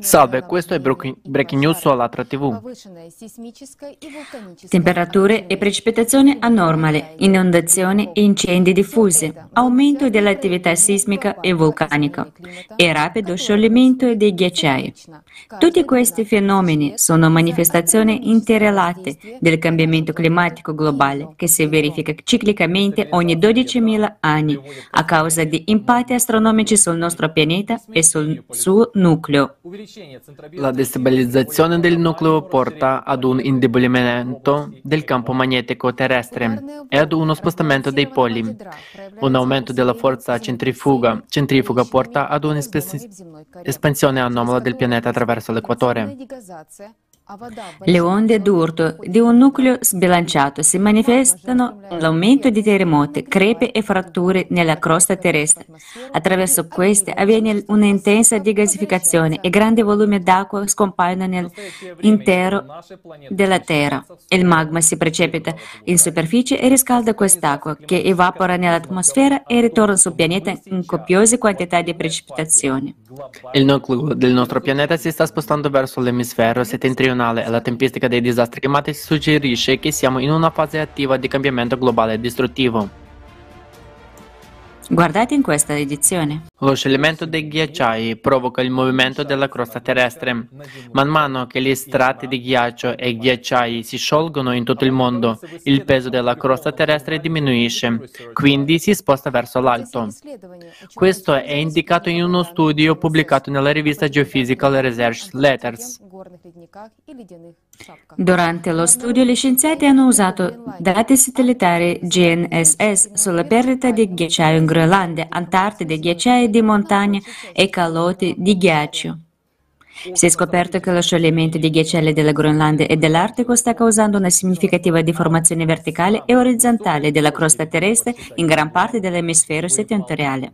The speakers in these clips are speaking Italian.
Salve, questo è Breaking News su Alatra TV. Temperature e precipitazioni anormali, inondazioni e incendi diffusi, aumento dell'attività sismica e vulcanica e rapido scioglimento dei ghiacciai. Tutti questi fenomeni sono manifestazioni interrelate del cambiamento climatico globale che si verifica ciclicamente ogni 12.000 anni a causa di impatti astronomici sul nostro pianeta e sul suo nucleo. La destabilizzazione del nucleo porta ad un indebolimento del campo magnetico terrestre e ad uno spostamento dei poli. Un aumento della forza centrifuga, centrifuga porta ad un'espansione anomala del pianeta attraverso l'equatore. Le onde d'urto di un nucleo sbilanciato si manifestano nell'aumento di terremoti, crepe e fratture nella crosta terrestre. Attraverso queste avviene un'intensa digasificazione e grandi volumi d'acqua scompaiono nell'intero della Terra. Il magma si precipita in superficie e riscalda quest'acqua, che evapora nell'atmosfera e ritorna sul pianeta in copiose quantità di precipitazioni. Il nucleo del nostro pianeta si sta spostando verso l'emisfero settentrionale meridionale e la tempistica dei disastri climatici suggerisce che siamo in una fase attiva di cambiamento globale distruttivo. Guardate in questa edizione. Lo scioglimento dei ghiacciai provoca il movimento della crosta terrestre. Man mano che gli strati di ghiaccio e ghiacciai si sciolgono in tutto il mondo, il peso della crosta terrestre diminuisce, quindi si sposta verso l'alto. Questo è indicato in uno studio pubblicato nella rivista Geophysical Research Letters. Durante lo studio gli scienziati hanno usato dati satellitari GNSS sulla perdita di ghiacciaio in Groenlandia, Antartide, ghiacciai di montagna e calotti di ghiaccio. Si è scoperto che lo scioglimento di ghiacciai della Groenlandia e dell'Artico sta causando una significativa deformazione verticale e orizzontale della crosta terrestre in gran parte dell'emisfero settentrionale.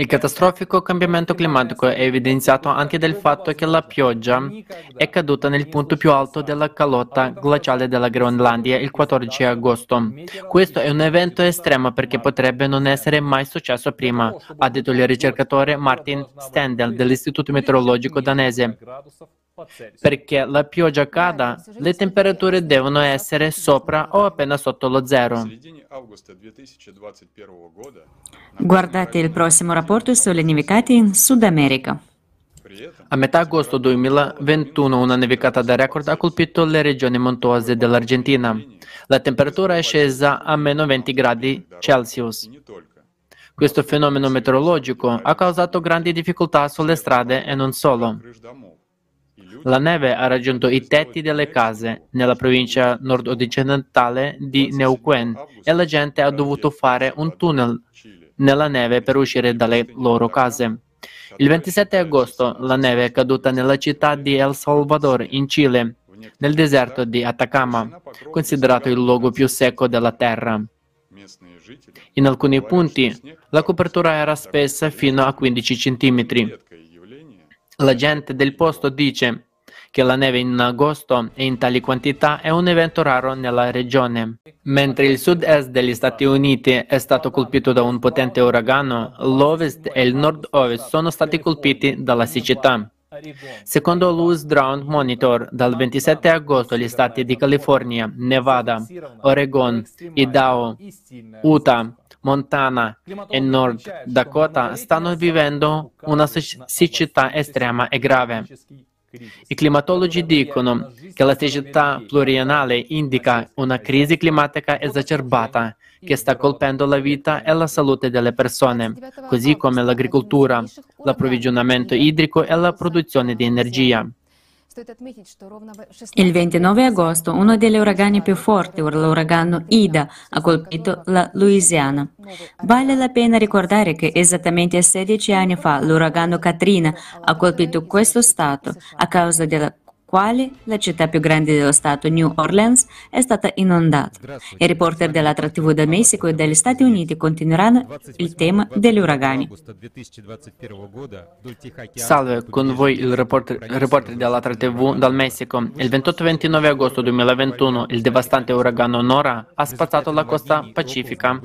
Il catastrofico cambiamento climatico è evidenziato anche dal fatto che la pioggia è caduta nel punto più alto della calotta glaciale della Groenlandia il 14 agosto. Questo è un evento estremo perché potrebbe non essere mai successo prima, ha detto il ricercatore Martin Stendel dell'Istituto Meteorologico danese. Perché la pioggia cada, le temperature devono essere sopra o appena sotto lo zero. Guardate il prossimo rapporto sulle nevicate in Sud America. A metà agosto 2021 una nevicata da record ha colpito le regioni montuose dell'Argentina. La temperatura è scesa a meno 20 gradi Celsius. Questo fenomeno meteorologico ha causato grandi difficoltà sulle strade e non solo. La neve ha raggiunto i tetti delle case nella provincia nord-occidentale di Neuquén e la gente ha dovuto fare un tunnel nella neve per uscire dalle loro case. Il 27 agosto la neve è caduta nella città di El Salvador, in Cile, nel deserto di Atacama, considerato il luogo più secco della terra. In alcuni punti la copertura era spessa fino a 15 cm. La gente del posto dice che la neve in agosto e in tali quantità è un evento raro nella regione. Mentre il sud-est degli Stati Uniti è stato colpito da un potente uragano, l'ovest e il nord-ovest sono stati colpiti dalla siccità. Secondo l'US Drought Monitor, dal 27 agosto gli stati di California, Nevada, Oregon, Idaho, Utah, Montana e Nord Dakota stanno vivendo una siccità estrema e grave. I climatologi dicono che la siccità pluriennale indica una crisi climatica esacerbata che sta colpendo la vita e la salute delle persone, così come l'agricoltura, l'approvvigionamento idrico e la produzione di energia. Il 29 agosto uno degli uragani più forti, l'uragano Ida, ha colpito la Louisiana. Vale la pena ricordare che esattamente 16 anni fa l'uragano Katrina ha colpito questo stato a causa della quale la città più grande dello stato, New Orleans, è stata inondata. I reporter della TV del Messico e degli Stati Uniti continueranno il tema degli uragani. Salve, con voi il reporter, reporter della TV dal Messico. Il 28-29 agosto 2021 il devastante uragano Nora ha spazzato la costa pacifica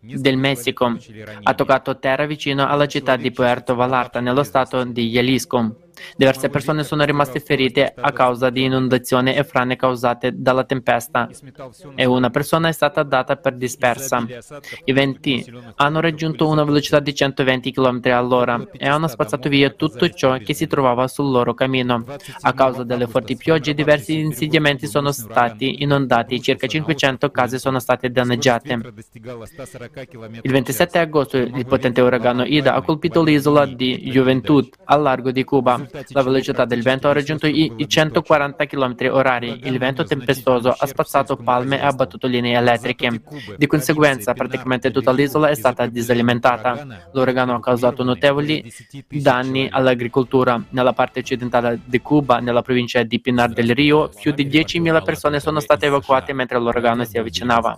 del Messico. Ha toccato terra vicino alla città di Puerto Vallarta, nello stato di Jalisco. Diverse persone sono rimaste ferite a causa di inondazioni e frane causate dalla tempesta e una persona è stata data per dispersa. I venti hanno raggiunto una velocità di 120 km all'ora e hanno spazzato via tutto ciò che si trovava sul loro cammino. A causa delle forti piogge diversi insediamenti sono stati inondati e circa 500 case sono state danneggiate. Il 27 agosto il potente uragano Ida ha colpito l'isola di Juventud al largo di Cuba. La velocità del vento ha raggiunto i 140 km orari. Il vento tempestoso ha spazzato palme e abbattuto linee elettriche. Di conseguenza, praticamente tutta l'isola è stata disalimentata. L'uragano ha causato notevoli danni all'agricoltura. Nella parte occidentale di Cuba, nella provincia di Pinar del Rio, più di 10.000 persone sono state evacuate mentre l'uragano si avvicinava.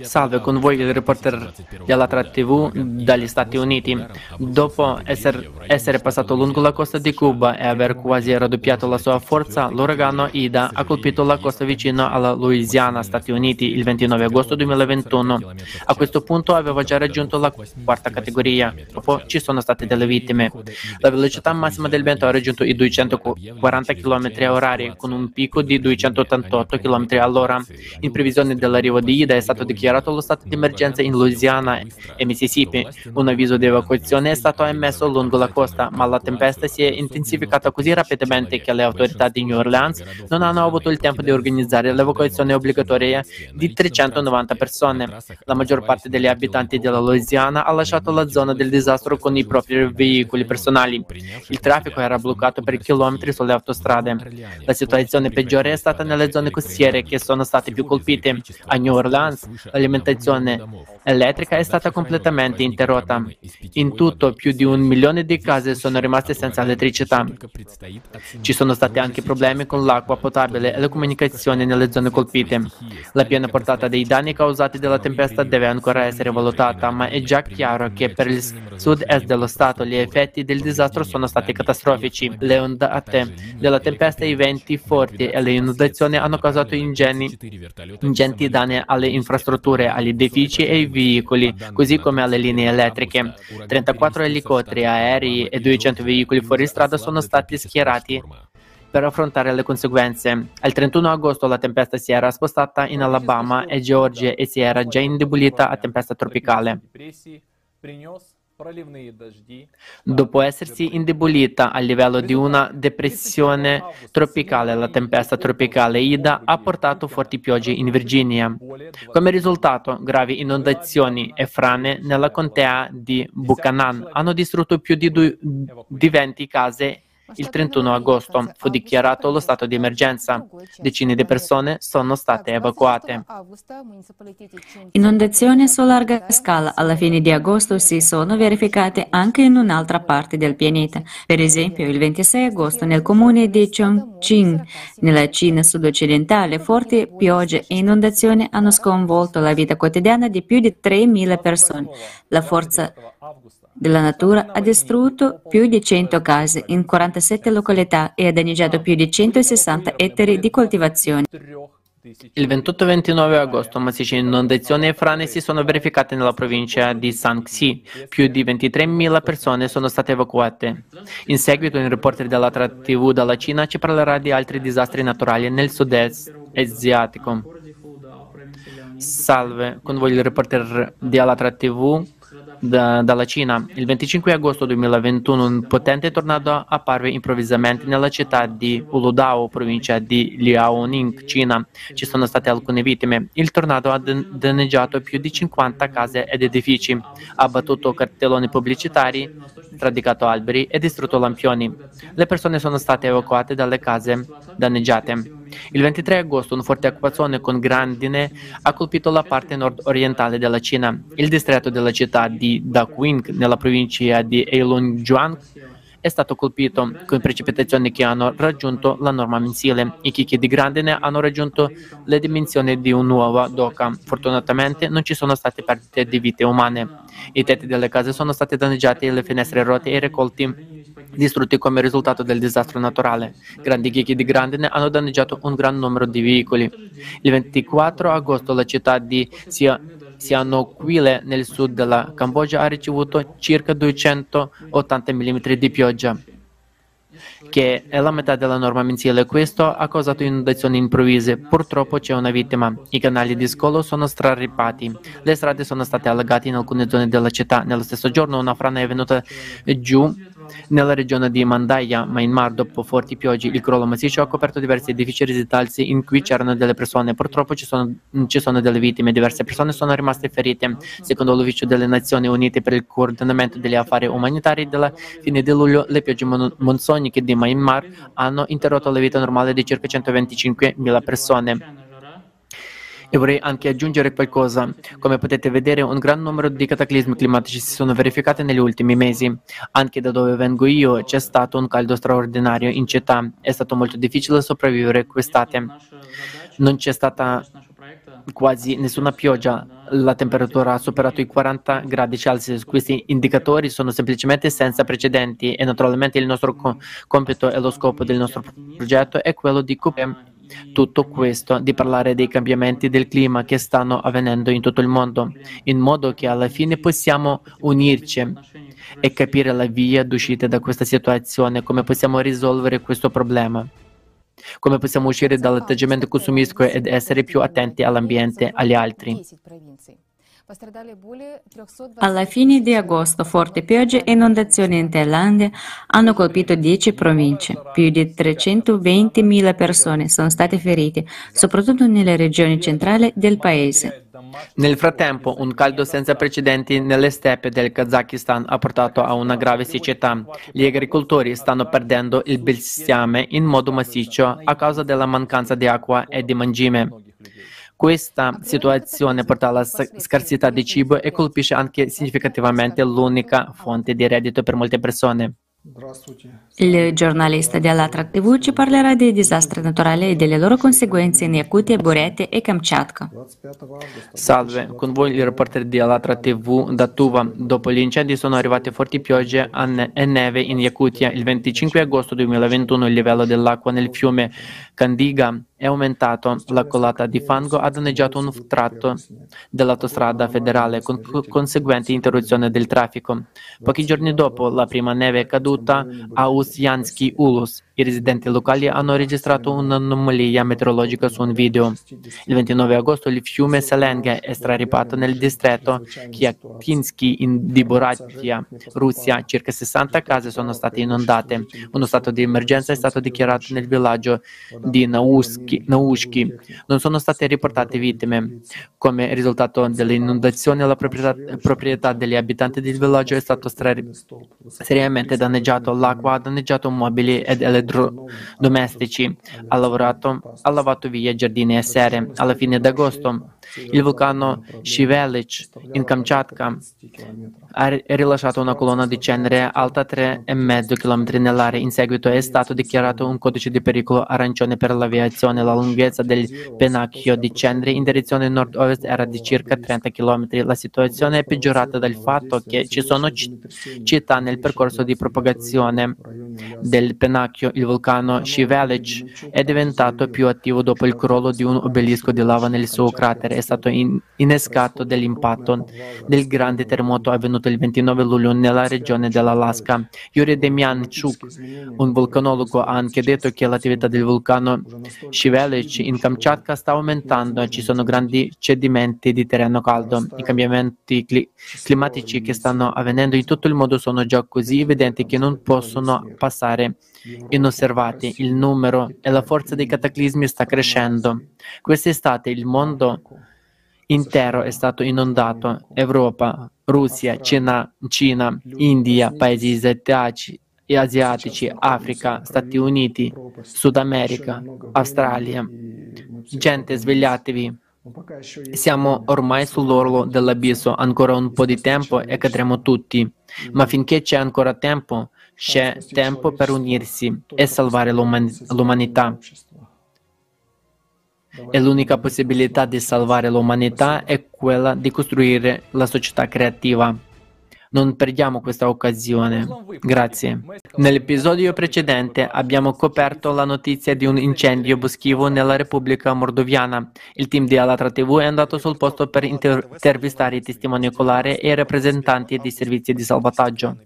Salve, con voi il reporter della TV dagli Stati Uniti. Dopo essere esser, essere passato lungo la costa di Cuba e aver quasi raddoppiato la sua forza, l'uragano Ida ha colpito la costa vicino alla Louisiana, Stati Uniti, il 29 agosto 2021. A questo punto aveva già raggiunto la quarta categoria. Dopo ci sono state delle vittime. La velocità massima del vento ha raggiunto i 240 km h con un picco di 288 km all'ora. In previsione dell'arrivo di Ida è stato dichiarato lo stato di emergenza in Louisiana e Mississippi. Un avviso di evacuazione è stato emesso lungo la costa, ma la tempesta si è intensificata così rapidamente che le autorità di New Orleans non hanno avuto il tempo di organizzare l'evacuazione obbligatoria di 390 persone. La maggior parte degli abitanti della Louisiana ha lasciato la zona del disastro con i propri veicoli personali. Il traffico era bloccato per chilometri sulle autostrade. La situazione peggiore è stata nelle zone costiere che sono state più colpite. A New Orleans l'alimentazione elettrica è stata completamente interrotta. In tutto più di un milione milioni di case sono rimaste senza elettricità. Ci sono stati anche problemi con l'acqua potabile e le comunicazioni nelle zone colpite. La piena portata dei danni causati dalla tempesta deve ancora essere valutata, ma è già chiaro che per il sud-est dello Stato gli effetti del disastro sono stati catastrofici. Le ondate della tempesta, i venti forti e le inondazioni hanno causato ingenti, ingenti danni alle infrastrutture, agli edifici e ai veicoli, così come alle linee elettriche. 34 elicotteri aerei e 200 veicoli fuori strada sono stati schierati per affrontare le conseguenze. Il 31 agosto la tempesta si era spostata in Alabama e Georgia e si era già indebolita a tempesta tropicale. Dopo essersi indebolita a livello di una depressione tropicale, la tempesta tropicale Ida ha portato forti piogge in Virginia. Come risultato, gravi inondazioni e frane nella contea di Buchanan hanno distrutto più di, du- di 20 case il 31 agosto fu dichiarato lo stato di emergenza. Decine di persone sono state evacuate. Inondazioni su larga scala alla fine di agosto si sono verificate anche in un'altra parte del pianeta. Per esempio, il 26 agosto nel comune di Chongqing, nella Cina sud-occidentale, forti piogge e inondazioni hanno sconvolto la vita quotidiana di più di 3.000 persone. La forza della natura ha distrutto più di 100 case in 47 località e ha danneggiato più di 160 ettari di coltivazione. Il 28 e 29 agosto massicce inondazioni e frane si sono verificate nella provincia di Shanxi. Più di 23.000 persone sono state evacuate. In seguito un reporter della TV dalla Cina ci parlerà di altri disastri naturali nel sud-est asiatico. Salve, con voi il reporter di Alatra TV da, dalla Cina. Il 25 agosto 2021 un potente tornado apparve improvvisamente nella città di Uludao, provincia di Liaoning, Cina. Ci sono state alcune vittime. Il tornado ha danneggiato più di 50 case ed edifici, ha abbattuto cartelloni pubblicitari, stradicato alberi e distrutto lampioni. Le persone sono state evacuate dalle case danneggiate. Il 23 agosto un forte acquazzone con grandine ha colpito la parte nord-orientale della Cina. Il distretto della città di Daquing, nella provincia di Heilongjiang, è stato colpito con precipitazioni che hanno raggiunto la norma mensile. I chicchi di grandine hanno raggiunto le dimensioni di una nuova doca. Fortunatamente non ci sono state perdite di vite umane. I tetti delle case sono stati danneggiati, le finestre rotte e i raccolti distrutti come risultato del disastro naturale. Grandi chicchi di grandine hanno danneggiato un gran numero di veicoli. Il 24 agosto la città di Sia Sihanoukville nel sud della Cambogia ha ricevuto circa 280 mm di pioggia che è la metà della norma mensile. Questo ha causato inondazioni improvvise. Purtroppo c'è una vittima. I canali di scolo sono straripati. Le strade sono state allagate in alcune zone della città. Nello stesso giorno una frana è venuta giù nella regione di Mandaya, Myanmar, dopo forti piogge, il crollo massiccio ha coperto diversi edifici residenziali in cui c'erano delle persone. Purtroppo ci sono, ci sono delle vittime, diverse persone sono rimaste ferite. Secondo l'Ufficio delle Nazioni Unite per il coordinamento degli affari umanitari, dalla fine di luglio le piogge monsoniche di Myanmar hanno interrotto la vita normale di circa 125.000 persone. E vorrei anche aggiungere qualcosa. Come potete vedere, un gran numero di cataclismi climatici si sono verificati negli ultimi mesi. Anche da dove vengo io c'è stato un caldo straordinario in città. È stato molto difficile sopravvivere quest'estate. Non c'è stata quasi nessuna pioggia, la temperatura ha superato i 40 gradi Celsius. Questi indicatori sono semplicemente senza precedenti e naturalmente il nostro compito e lo scopo del nostro progetto è quello di coprire tutto questo, di parlare dei cambiamenti del clima che stanno avvenendo in tutto il mondo, in modo che alla fine possiamo unirci e capire la via d'uscita da questa situazione, come possiamo risolvere questo problema. Come possiamo uscire dall'atteggiamento consumistico ed essere più attenti all'ambiente agli altri. Alla fine di agosto forti piogge e inondazioni in Thailandia hanno colpito 10 province. Più di 320.000 persone sono state ferite, soprattutto nelle regioni centrali del paese. Nel frattempo, un caldo senza precedenti nelle steppe del Kazakistan ha portato a una grave siccità. Gli agricoltori stanno perdendo il bestiame in modo massiccio a causa della mancanza di acqua e di mangime. Questa situazione porta alla scarsità di cibo e colpisce anche significativamente l'unica fonte di reddito per molte persone. Il giornalista di Allatra TV ci parlerà dei disastri naturali e delle loro conseguenze in Yakutia, Burete e Kamchatka. Salve, con voi il reporter di Allatra TV da Tuva. Dopo gli incendi sono arrivate forti piogge e neve in Yakutia. Il 25 agosto 2021 il livello dell'acqua nel fiume Kandiga è aumentato. La colata di fango ha danneggiato un tratto dell'autostrada federale con conseguente interruzione del traffico. Pochi giorni dopo la prima neve è caduta Сута Аусянський улус. I residenti locali hanno registrato un'anomalia meteorologica su un video. Il 29 agosto il fiume Selenga è straripato nel distretto Kyakinsky di Boratia, Russia. Circa 60 case sono state inondate. Uno stato di emergenza è stato dichiarato nel villaggio di Naushki. Non sono state riportate vittime. Come risultato delle inondazioni, la proprietà, proprietà degli abitanti del villaggio è stata seriamente danneggiata. L'acqua ha danneggiato mobili ed elettronici domestici, ha lavorato, ha lavato via giardini e serre. Alla fine d'agosto il vulcano Shivelic in Kamchatka ha rilasciato una colonna di cenere alta 3,5 km nell'area. In seguito è stato dichiarato un codice di pericolo arancione per l'aviazione. La lunghezza del pennacchio di cenere in direzione nord-ovest era di circa 30 km. La situazione è peggiorata dal fatto che ci sono città nel percorso di propagazione del pennacchio. Il vulcano Shivelic è diventato più attivo dopo il crollo di un obelisco di lava nel suo cratere stato in, innescato dall'impatto del grande terremoto avvenuto il 29 luglio nella regione dell'Alaska. Yuri Demianchuk, un vulcanologo, ha anche detto che l'attività del vulcano Shivelic in Kamchatka sta aumentando e ci sono grandi cedimenti di terreno caldo. I cambiamenti cli- climatici che stanno avvenendo in tutto il mondo sono già così evidenti che non possono passare inosservati. Il numero e la forza dei cataclismi sta crescendo. Quest'estate il mondo intero è stato inondato. Europa, Russia, Cina, Cina India, paesi asiatici, Africa, Stati Uniti, Sud America, Australia. Gente, svegliatevi. Siamo ormai sull'orlo dell'abisso, ancora un po' di tempo e cadremo tutti. Ma finché c'è ancora tempo, C'è tempo per unirsi e salvare l'uman- l'umanità. E l'unica possibilità di salvare l'umanità è quella di costruire la società creativa. Non perdiamo questa occasione. Grazie. Nell'episodio precedente abbiamo coperto la notizia di un incendio boschivo nella Repubblica Mordoviana. Il team di Alatra TV è andato sul posto per intervistare i testimoni oculari e i rappresentanti dei servizi di salvataggio.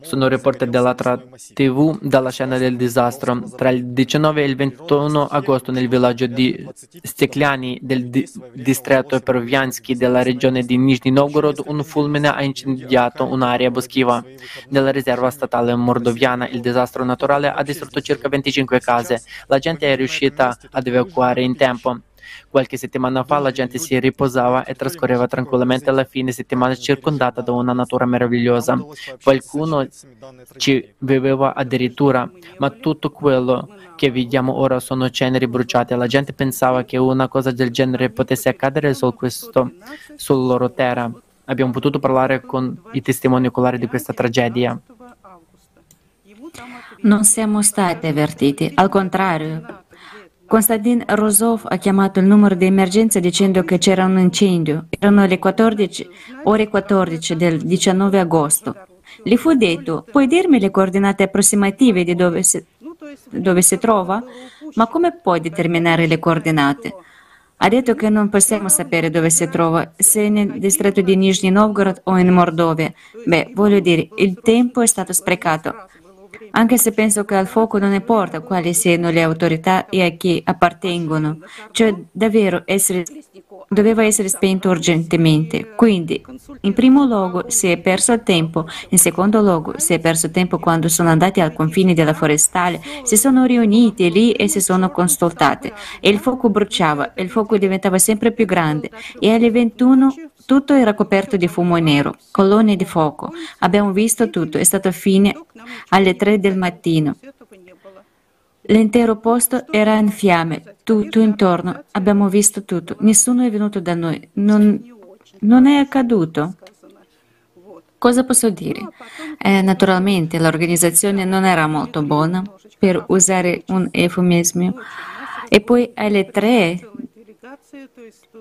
Sono reporter della TV dalla scena del disastro. Tra il 19 e il 21 agosto nel villaggio di Stekliani del di- distretto Peroviansky della regione di Nizhny Novgorod un fulmine ha incendiato un'area boschiva della riserva statale mordoviana. Il disastro naturale ha distrutto circa 25 case. La gente è riuscita ad evacuare in tempo. Qualche settimana fa la gente si riposava e trascorreva tranquillamente la fine settimana circondata da una natura meravigliosa. Qualcuno ci viveva addirittura, ma tutto quello che vediamo ora sono ceneri bruciate. La gente pensava che una cosa del genere potesse accadere su questo, sulla loro terra. Abbiamo potuto parlare con i testimoni oculari di questa tragedia. Non siamo stati avvertiti, al contrario, Konstantin Rozov ha chiamato il numero di emergenza dicendo che c'era un incendio. Erano le 14, ore 14 del 19 agosto. Gli fu detto, puoi dirmi le coordinate approssimative di dove si, dove si trova? Ma come puoi determinare le coordinate? Ha detto che non possiamo sapere dove si trova, se nel distretto di Nizhny Novgorod o in Mordovia. Beh, voglio dire, il tempo è stato sprecato anche se penso che al fuoco non importa quali siano le autorità e a chi appartengono, cioè davvero essere, doveva essere spento urgentemente. Quindi, in primo luogo, si è perso tempo, in secondo luogo, si è perso tempo quando sono andati al confine della forestale, si sono riuniti lì e si sono consultati. E il fuoco bruciava, e il fuoco diventava sempre più grande, e alle 21 tutto era coperto di fumo nero, colonne di fuoco. Abbiamo visto tutto, è stato fine alle tre del mattino. L'intero posto era in fiamme, tutto intorno. Abbiamo visto tutto. Nessuno è venuto da noi. Non, non è accaduto. Cosa posso dire? Eh, naturalmente l'organizzazione non era molto buona, per usare un eufemismo. E poi alle tre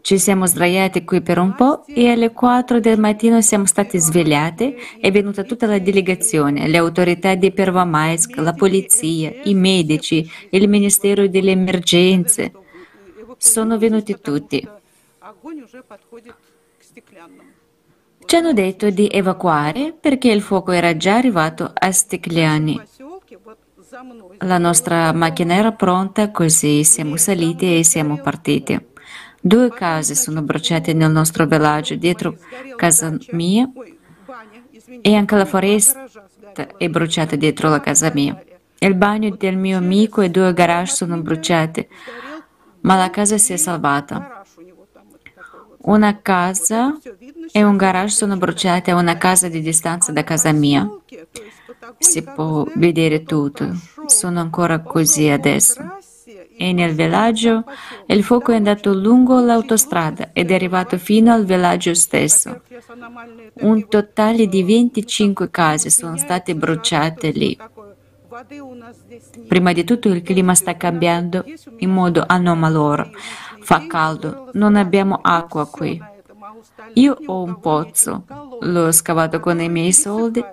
ci siamo sdraiati qui per un po' e alle 4 del mattino siamo stati svegliati. È venuta tutta la delegazione, le autorità di Pervamaisk, la polizia, i medici, il Ministero delle Emergenze. Sono venuti tutti. Ci hanno detto di evacuare perché il fuoco era già arrivato a Stekliani. La nostra macchina era pronta, così siamo saliti e siamo partiti. Due case sono bruciate nel nostro villaggio, dietro casa mia e anche la foresta è bruciata dietro la casa mia. Il bagno del mio amico e due garage sono bruciati, ma la casa si è salvata. Una casa e un garage sono bruciati a una casa di distanza da casa mia. Si può vedere tutto. Sono ancora così adesso e nel villaggio il fuoco è andato lungo l'autostrada ed è arrivato fino al villaggio stesso. Un totale di 25 case sono state bruciate lì. Prima di tutto il clima sta cambiando in modo anomalo. Fa caldo, non abbiamo acqua qui. Io ho un pozzo, l'ho scavato con i miei soldi.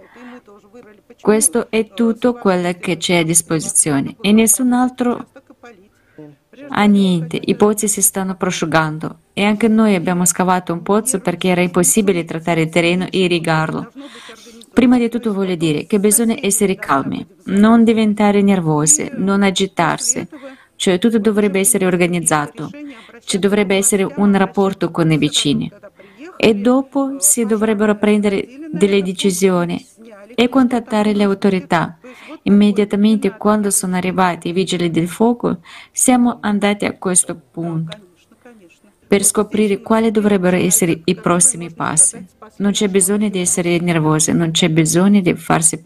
Questo è tutto quello che c'è a disposizione e nessun altro Ah niente, i pozzi si stanno prosciugando e anche noi abbiamo scavato un pozzo perché era impossibile trattare il terreno e irrigarlo. Prima di tutto voglio dire che bisogna essere calmi, non diventare nervosi, non agitarsi, cioè tutto dovrebbe essere organizzato, ci dovrebbe essere un rapporto con i vicini e dopo si dovrebbero prendere delle decisioni e contattare le autorità. Immediatamente quando sono arrivati i vigili del fuoco, siamo andati a questo punto per scoprire quali dovrebbero essere i prossimi passi. Non c'è bisogno di essere nervosi, non c'è bisogno di farsi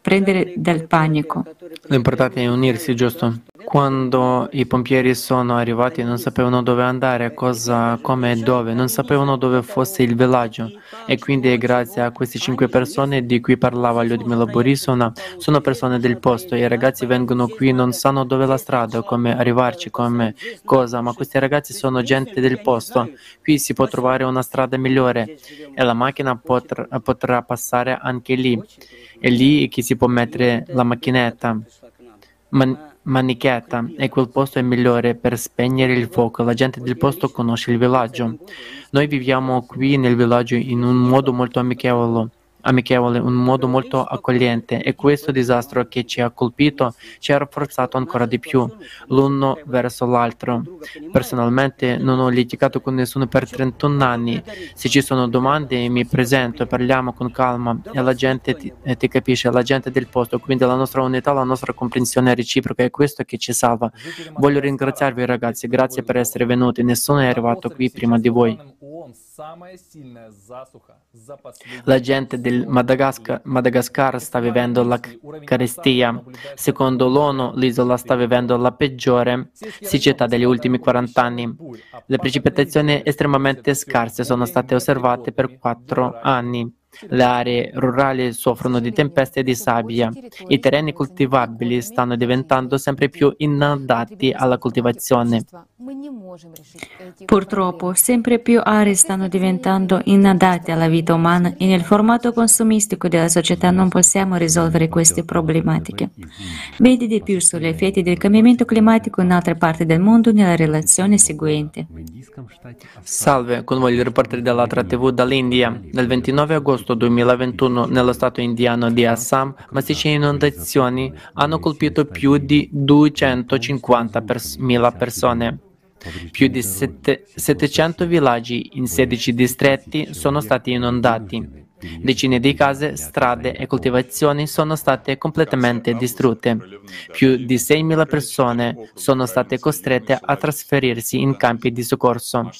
prendere dal panico. L'importante è unirsi, giusto? Quando i pompieri sono arrivati non sapevano dove andare, cosa, come e dove, non sapevano dove fosse il villaggio. E quindi grazie a queste cinque persone di cui parlava Lyudmila Borisovna, sono persone del posto. I ragazzi vengono qui, non sanno dove è la strada, come arrivarci, come cosa, ma questi ragazzi sono gente del posto, qui si può trovare una strada migliore e la macchina potrà, potrà passare anche lì, è lì che si può mettere la macchinetta. Man- manichetta e quel posto è migliore per spegnere il fuoco. La gente del posto conosce il villaggio. Noi viviamo qui nel villaggio in un modo molto amichevole amichevole, un modo molto accogliente e questo disastro che ci ha colpito ci ha rafforzato ancora di più l'uno verso l'altro. Personalmente non ho litigato con nessuno per 31 anni. Se ci sono domande mi presento, parliamo con calma e la gente ti, ti capisce, la gente del posto, quindi la nostra unità, la nostra comprensione reciproca è questo che ci salva. Voglio ringraziarvi ragazzi, grazie per essere venuti, nessuno è arrivato qui prima di voi. La gente del Madagascar, Madagascar sta vivendo la carestia. Secondo l'ONU, l'isola sta vivendo la peggiore siccità degli ultimi 40 anni. Le precipitazioni estremamente scarse sono state osservate per quattro anni. Le aree rurali soffrono di tempeste e di sabbia. I terreni coltivabili stanno diventando sempre più inadatti alla coltivazione. Purtroppo, sempre più aree stanno diventando inadatte alla vita umana e nel formato consumistico della società non possiamo risolvere queste problematiche. Vedi di più sugli effetti del cambiamento climatico in altre parti del mondo nella relazione seguente. Salve, con voi il reporter dell'Atra TV dall'India. Nel 29 agosto 2021 nello stato indiano di Assam massicce inondazioni hanno colpito più di 250.000 persone. Più di 700 villaggi in 16 distretti sono stati inondati. Decine di case, strade e coltivazioni sono state completamente distrutte. Più di 6.000 persone sono state costrette a trasferirsi in campi di soccorso.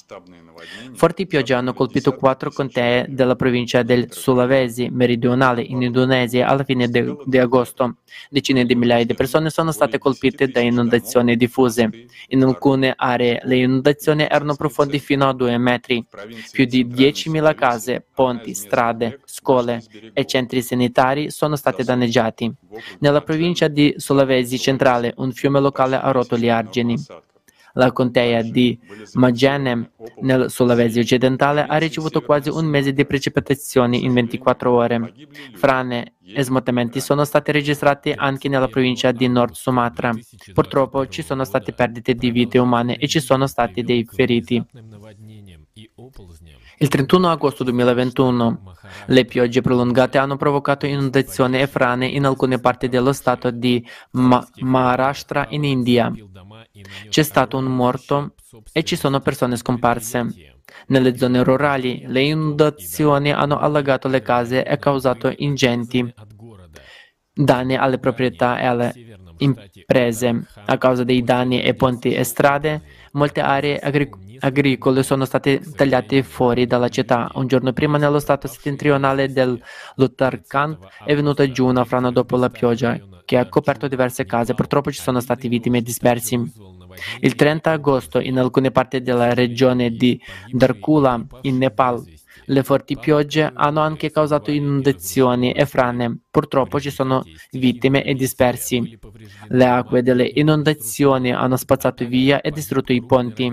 Forti piogge hanno colpito quattro contee della provincia del Sulawesi meridionale in Indonesia alla fine di agosto. Decine di migliaia di persone sono state colpite da inondazioni diffuse. In alcune aree le inondazioni erano profonde fino a due metri. Più di 10.000 case, ponti, strade, scuole e centri sanitari sono stati danneggiati. Nella provincia di Sulawesi centrale un fiume locale ha rotto gli argini. La contea di Magene, nel Sulawesi occidentale, ha ricevuto quasi un mese di precipitazioni in 24 ore. Frane e smottamenti sono stati registrati anche nella provincia di Nord Sumatra. Purtroppo ci sono state perdite di vite umane e ci sono stati dei feriti. Il 31 agosto 2021 le piogge prolungate hanno provocato inondazioni e frane in alcune parti dello stato di Ma- Maharashtra in India. C'è stato un morto e ci sono persone scomparse. Nelle zone rurali le inondazioni hanno allagato le case e causato ingenti danni alle proprietà e alle imprese. A causa dei danni ai ponti e strade, molte aree agric- agricole sono state tagliate fuori dalla città. Un giorno prima nello stato settentrionale dell'Uttarakhand è venuta giù una frana dopo la pioggia che ha coperto diverse case. Purtroppo ci sono stati vittime dispersi. Il 30 agosto in alcune parti della regione di Darkula, in Nepal, le forti piogge hanno anche causato inondazioni e frane. Purtroppo ci sono vittime e dispersi. Le acque delle inondazioni hanno spazzato via e distrutto i ponti.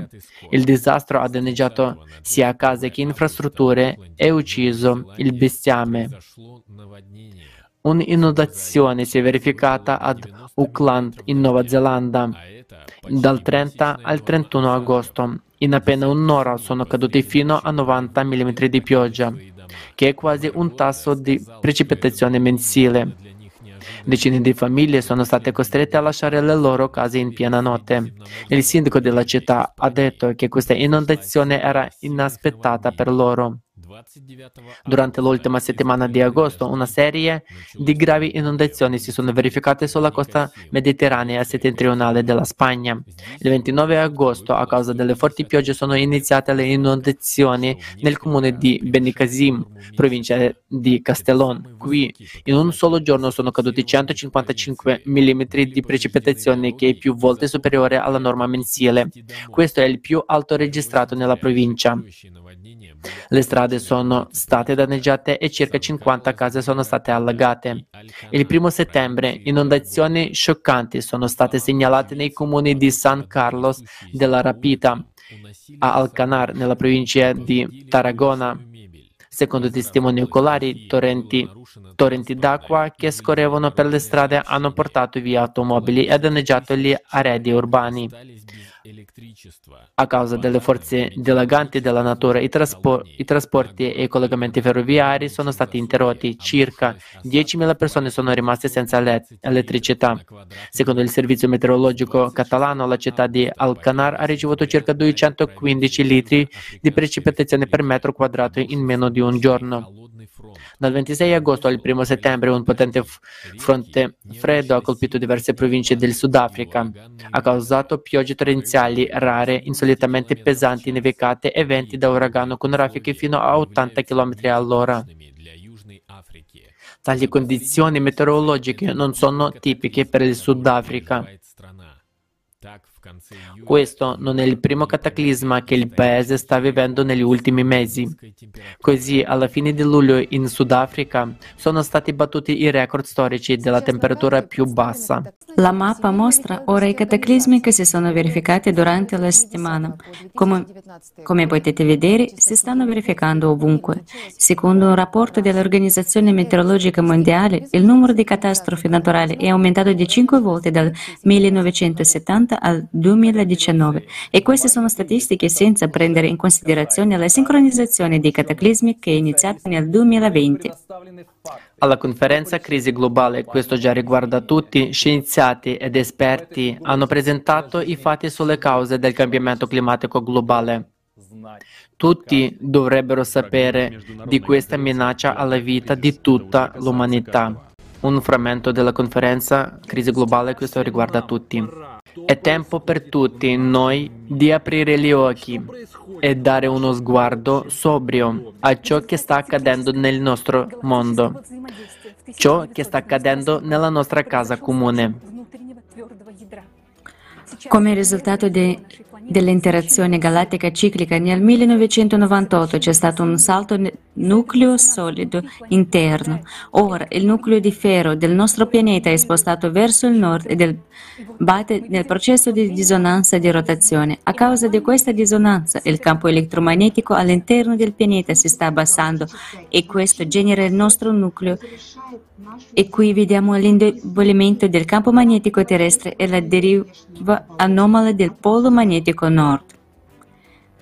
Il disastro ha danneggiato sia case che infrastrutture e ucciso il bestiame. Un'inondazione si è verificata ad Auckland, in Nuova Zelanda, dal 30 al 31 agosto. In appena un'ora sono caduti fino a 90 mm di pioggia, che è quasi un tasso di precipitazione mensile. Decine di famiglie sono state costrette a lasciare le loro case in piena notte. Il sindaco della città ha detto che questa inondazione era inaspettata per loro. Durante l'ultima settimana di agosto, una serie di gravi inondazioni si sono verificate sulla costa mediterranea settentrionale della Spagna. Il 29 agosto, a causa delle forti piogge, sono iniziate le inondazioni nel comune di Benicassim, provincia di Castellón. Qui, in un solo giorno, sono caduti 155 mm di precipitazione, che è più volte superiore alla norma mensile. Questo è il più alto registrato nella provincia. Le strade sono state danneggiate e circa 50 case sono state allagate. Il primo settembre inondazioni scioccanti sono state segnalate nei comuni di San Carlos della Rapita, a Alcanar, nella provincia di Tarragona. Secondo testimoni oculari, torrenti, torrenti d'acqua che scorrevano per le strade hanno portato via automobili e danneggiato gli arredi urbani. A causa delle forze dilaganti della natura, i, traspor- i, trasporti e i collegamenti ferroviari sono stati interrotti. Circa 10.000 persone sono rimaste senza let- elettricità. Secondo il servizio meteorologico catalano, la città di Alcanar ha ricevuto circa 215 litri di precipitazione per metro quadrato in meno di un giorno. Dal 26 agosto al 1 settembre un potente fronte freddo ha colpito diverse province del Sudafrica, ha causato piogge torrenziali rare, insolitamente pesanti, nevicate e venti da uragano con raffiche fino a 80 km all'ora. Tali condizioni meteorologiche non sono tipiche per il Sudafrica. Questo non è il primo cataclisma che il paese sta vivendo negli ultimi mesi. Così, alla fine di luglio in Sudafrica sono stati battuti i record storici della temperatura più bassa. La mappa mostra ora i cataclismi che si sono verificati durante la settimana. Come, come potete vedere, si stanno verificando ovunque. Secondo un rapporto dell'Organizzazione Meteorologica Mondiale, il numero di catastrofi naturali è aumentato di 5 volte dal 1970 al 2019 e queste sono statistiche senza prendere in considerazione la sincronizzazione dei cataclismi che è iniziata nel 2020. Alla conferenza Crisi Globale, questo già riguarda tutti, scienziati ed esperti hanno presentato i fatti sulle cause del cambiamento climatico globale. Tutti dovrebbero sapere di questa minaccia alla vita di tutta l'umanità. Un frammento della conferenza Crisi Globale, questo riguarda tutti. È tempo per tutti noi di aprire gli occhi e dare uno sguardo sobrio a ciò che sta accadendo nel nostro mondo, ciò che sta accadendo nella nostra casa comune. Come risultato de, dell'interazione galattica ciclica, nel 1998 c'è stato un salto nucleo solido interno. Ora il nucleo di ferro del nostro pianeta è spostato verso il nord e batte nel processo di disonanza di rotazione. A causa di questa disonanza, il campo elettromagnetico all'interno del pianeta si sta abbassando e questo genera il nostro nucleo e qui vediamo l'indebolimento del campo magnetico terrestre e la deriva anomala del polo magnetico nord.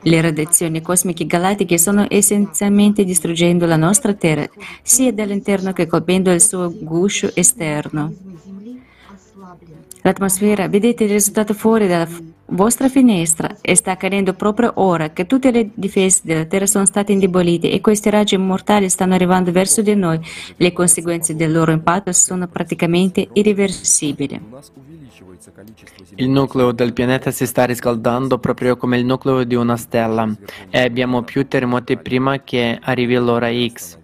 Le radiazioni cosmiche galattiche stanno essenzialmente distruggendo la nostra Terra, sia dall'interno che colpendo il suo guscio esterno. L'atmosfera, vedete il risultato fuori dalla vostra finestra e sta accadendo proprio ora che tutte le difese della Terra sono state indebolite e questi raggi mortali stanno arrivando verso di noi. Le conseguenze del loro impatto sono praticamente irreversibili. Il nucleo del pianeta si sta riscaldando proprio come il nucleo di una stella e abbiamo più terremoti prima che arrivi l'ora X,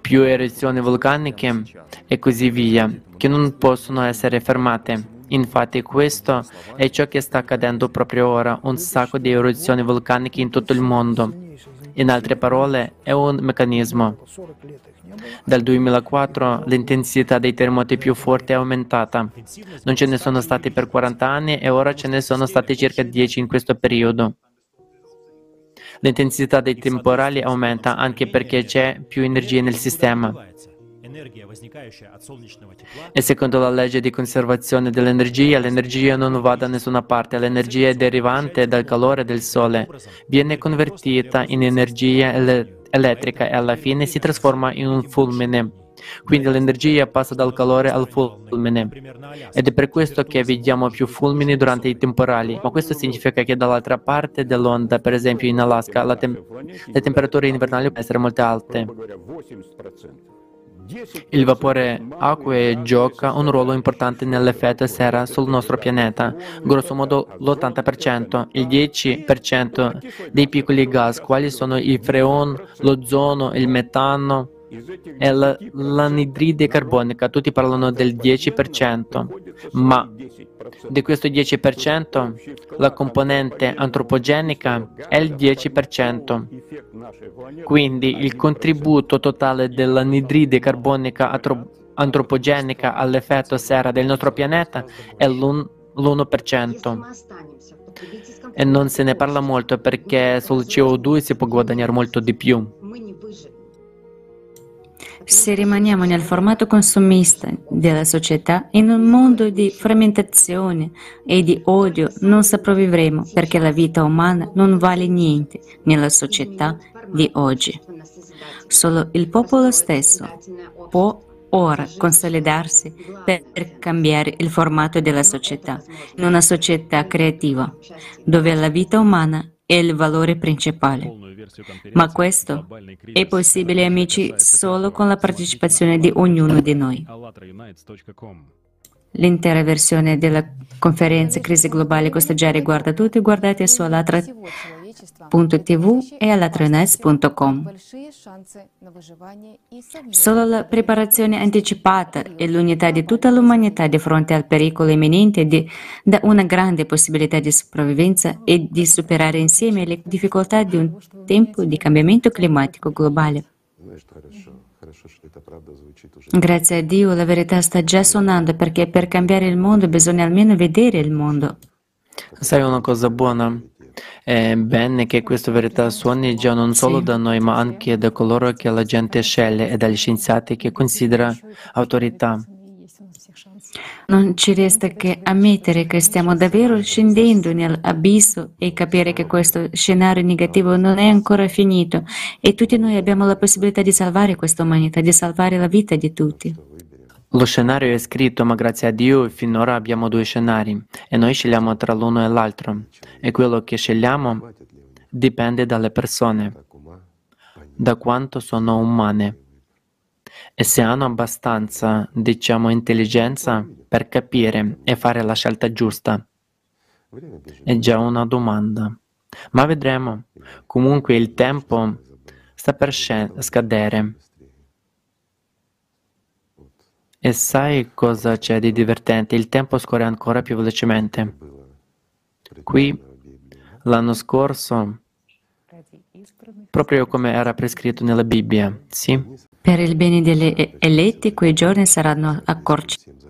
più eruzioni vulcaniche e così via, che non possono essere fermate. Infatti questo è ciò che sta accadendo proprio ora, un sacco di eruzioni vulcaniche in tutto il mondo. In altre parole, è un meccanismo. Dal 2004 l'intensità dei terremoti più forti è aumentata. Non ce ne sono stati per 40 anni e ora ce ne sono stati circa 10 in questo periodo. L'intensità dei temporali aumenta anche perché c'è più energia nel sistema. E secondo la legge di conservazione dell'energia, l'energia non va da nessuna parte, l'energia derivante dal calore del Sole, viene convertita in energia elettrica e alla fine si trasforma in un fulmine. Quindi l'energia passa dal calore al fulmine. Ed è per questo che vediamo più fulmini durante i temporali. Ma questo significa che dall'altra parte dell'onda, per esempio in Alaska, tem- le temperature invernali possono essere molto alte. Il vapore acque gioca un ruolo importante nell'effetto serra sul nostro pianeta, grosso modo l'80%. Il 10% dei piccoli gas, quali sono il freon, l'ozono, il metano e l'anidride carbonica, tutti parlano del 10%, ma di questo 10% la componente antropogenica è il 10%. Quindi il contributo totale dell'anidride carbonica antropogenica all'effetto serra del nostro pianeta è l'1%. E non se ne parla molto perché sul CO2 si può guadagnare molto di più. Se rimaniamo nel formato consumista della società, in un mondo di frammentazione e di odio, non sopravvivremo perché la vita umana non vale niente nella società di oggi. Solo il popolo stesso può ora consolidarsi per cambiare il formato della società in una società creativa, dove la vita umana è il valore principale. Ma questo è possibile, amici, solo con la partecipazione di ognuno di noi. L'intera versione della conferenza Crisi Globale questa già riguarda tutti, guardate su allatra.tv e allatranet.com. Solo la preparazione anticipata e l'unità di tutta l'umanità di fronte al pericolo imminente di, dà una grande possibilità di sopravvivenza e di superare insieme le difficoltà di un tempo di cambiamento climatico globale. Grazie a Dio la verità sta già suonando perché per cambiare il mondo bisogna almeno vedere il mondo. Sai una cosa buona? È bene che questa verità suoni già non solo sì. da noi, ma anche da coloro che la gente sceglie e dagli scienziati che considera autorità. Non ci resta che ammettere che stiamo davvero scendendo nell'abisso e capire che questo scenario negativo non è ancora finito e tutti noi abbiamo la possibilità di salvare questa umanità, di salvare la vita di tutti. Lo scenario è scritto, ma grazie a Dio finora abbiamo due scenari e noi scegliamo tra l'uno e l'altro. E quello che scegliamo dipende dalle persone, da quanto sono umane e se hanno abbastanza, diciamo, intelligenza per capire e fare la scelta giusta. È già una domanda. Ma vedremo. Comunque il tempo sta per scadere. E sai cosa c'è di divertente? Il tempo scorre ancora più velocemente. Qui, l'anno scorso, proprio come era prescritto nella Bibbia, sì? Per il bene degli eletti quei giorni saranno accorciati.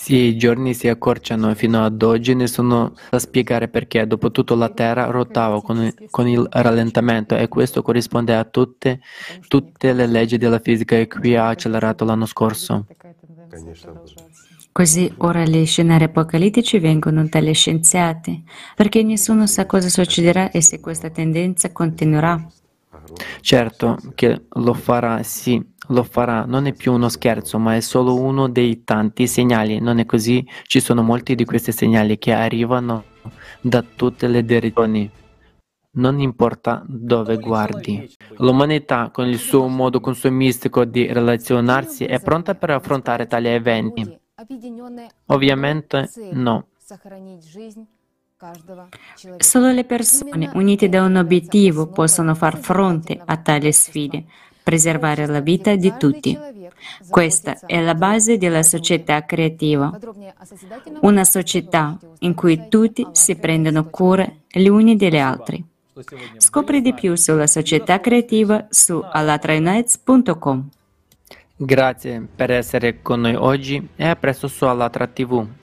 Sì, i giorni si accorciano fino ad oggi, nessuno sa spiegare perché. Dopotutto la Terra ruotava con, con, il rallentamento e questo corrisponde a tutte, tutte le leggi della fisica e qui ha accelerato l'anno scorso. Così ora gli scenari apocalittici vengono dagli scienziati, perché nessuno sa cosa succederà e se questa tendenza continuerà. Certo che lo farà, sì, lo farà, non è più uno scherzo, ma è solo uno dei tanti segnali. Non è così? Ci sono molti di questi segnali che arrivano da tutte le direzioni. Non importa dove guardi. L'umanità, con il suo modo consumistico di relazionarsi, è pronta per affrontare tali eventi. Ovviamente no. Solo le persone unite da un obiettivo possono far fronte a tali sfide, preservare la vita di tutti. Questa è la base della società creativa, una società in cui tutti si prendono cura gli uni degli altri. Scopri di più sulla società creativa su alatrainites.com. Grazie per essere con noi oggi e a presto su Alatra TV.